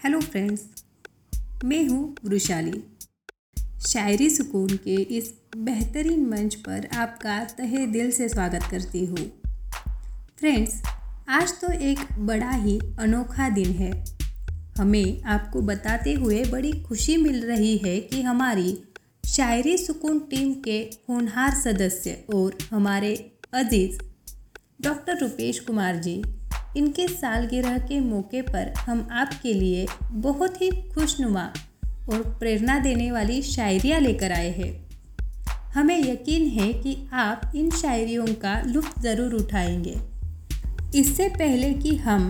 Hello friends मैं हूँ वृशाली शायरी सुकून के इस बेहतरीन मंच पर आपका तहे दिल से स्वागत करती हूँ। फ्रेंड्स आज तो एक बड़ा ही अनोखा दिन है। हमें आपको बताते हुए बड़ी खुशी मिल रही है कि हमारी शायरी सुकून टीम के होनहार सदस्य और हमारे अज़ीज़, डॉक्टर रुपेश कुमार जी इनके सालगिरह के मौके पर हम आपके लिए बहुत ही खुशनुमा और प्रेरणा देने वाली शायरियाँ लेकर आए हैं। हमें यकीन है कि आप इन शायरियों का लुत्फ ज़रूर उठाएँगे। इससे पहले कि हम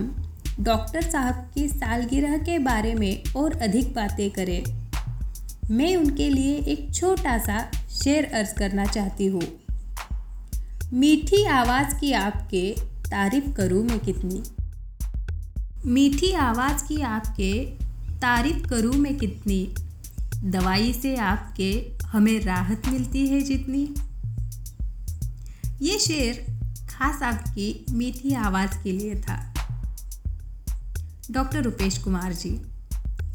डॉक्टर साहब की सालगिरह के बारे में और अधिक बातें करें, मैं उनके लिए एक छोटा सा शेर अर्ज़ करना चाहती हूँ। मीठी आवाज़ की आपके तारीफ़ करूँ मैं कितनी? मीठी आवाज़ की आपके, तारीफ़ करूँ मैं कितनी? दवाई से आपके, हमें राहत मिलती है जितनी। ये शेर खास आपकी मीठी आवाज़ के लिए था। डॉक्टर रुपेश कुमार जी,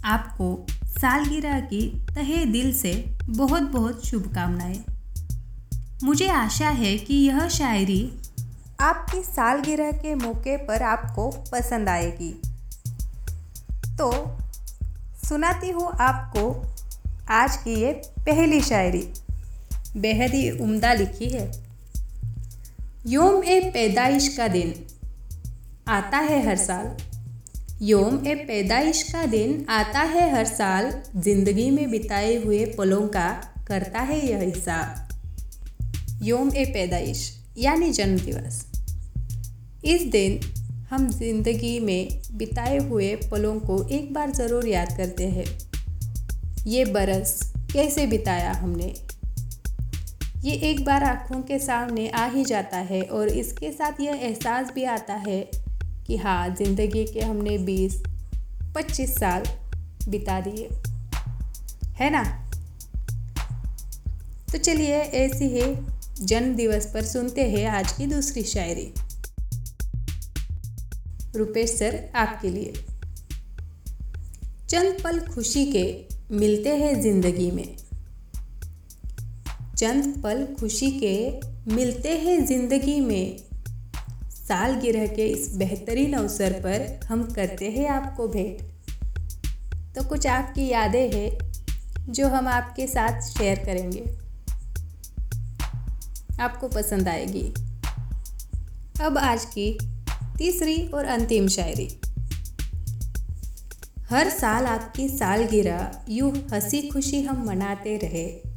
आपको सालगिरह की तहे दिल से बहुत बहुत शुभकामनाएँ। मुझे आशा है कि यह शायरी आपकी सालगिरह के मौके पर आपको पसंद आएगी। तो सुनाती हूँ आपको आज की ये पहली शायरी। बेहद ही उम्दा लिखी है। योम ए पैदाइश का दिन। आता है हर साल। योम ए पैदाइश का दिन आता है हर साल। ज़िंदगी में बिताए हुए पलों का करता है यह हिसाब। योम ए पैदाइश, यानी जन्म दिवस इस दिन हम ज़िंदगी में बिताए हुए पलों को एक बार ज़रूर याद करते हैं। ये बरस कैसे बिताया हमने? ये एक बार आँखों के सामने आ ही जाता है और इसके साथ यह एहसास भी आता है कि हाँ ज़िंदगी के हमने 20 25 साल बिता दिए। है ना? तो चलिए ऐसी ही जन्म दिवस पर सुनते हैं आज की दूसरी शायरी। रुपेश सर आपके लिए। चंद पल खुशी के मिलते हैं ज़िंदगी में। चंद पल खुशी के मिलते हैं ज़िंदगी में। साल गिरह के इस बेहतरीन अवसर पर हम करते हैं आपको भेंट। तो कुछ आपकी यादें हैं जो हम आपके साथ शेयर करेंगे। आपको पसंद आएगी। अब आज की तीसरी और अंतिम शायरी। हर साल आपकी सालगिरह, यूँ हँसी खुशी हम मनाते रहे।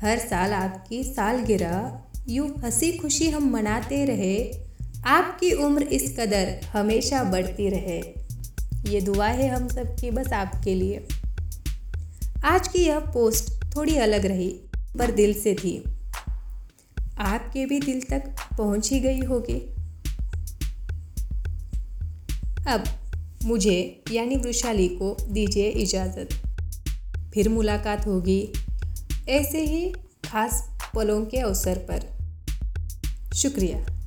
हर साल आपकी सालगिरह, यूँ हँसी खुशी हम मनाते रहे। आपकी उम्र इस कदर हमेशा बढ़ती रहे। ये दुआ है हम सब की बस आपके लिए। आज की यह पोस्ट थोड़ी अलग रही, पर दिल से थी। आपके भी दिल तक पहुँच ही गई होगी। अब मुझे यानी वृशाली को दीजिए इजाज़त। फिर मुलाकात होगी, ऐसे ही खास पलों के अवसर पर। शुक्रिया।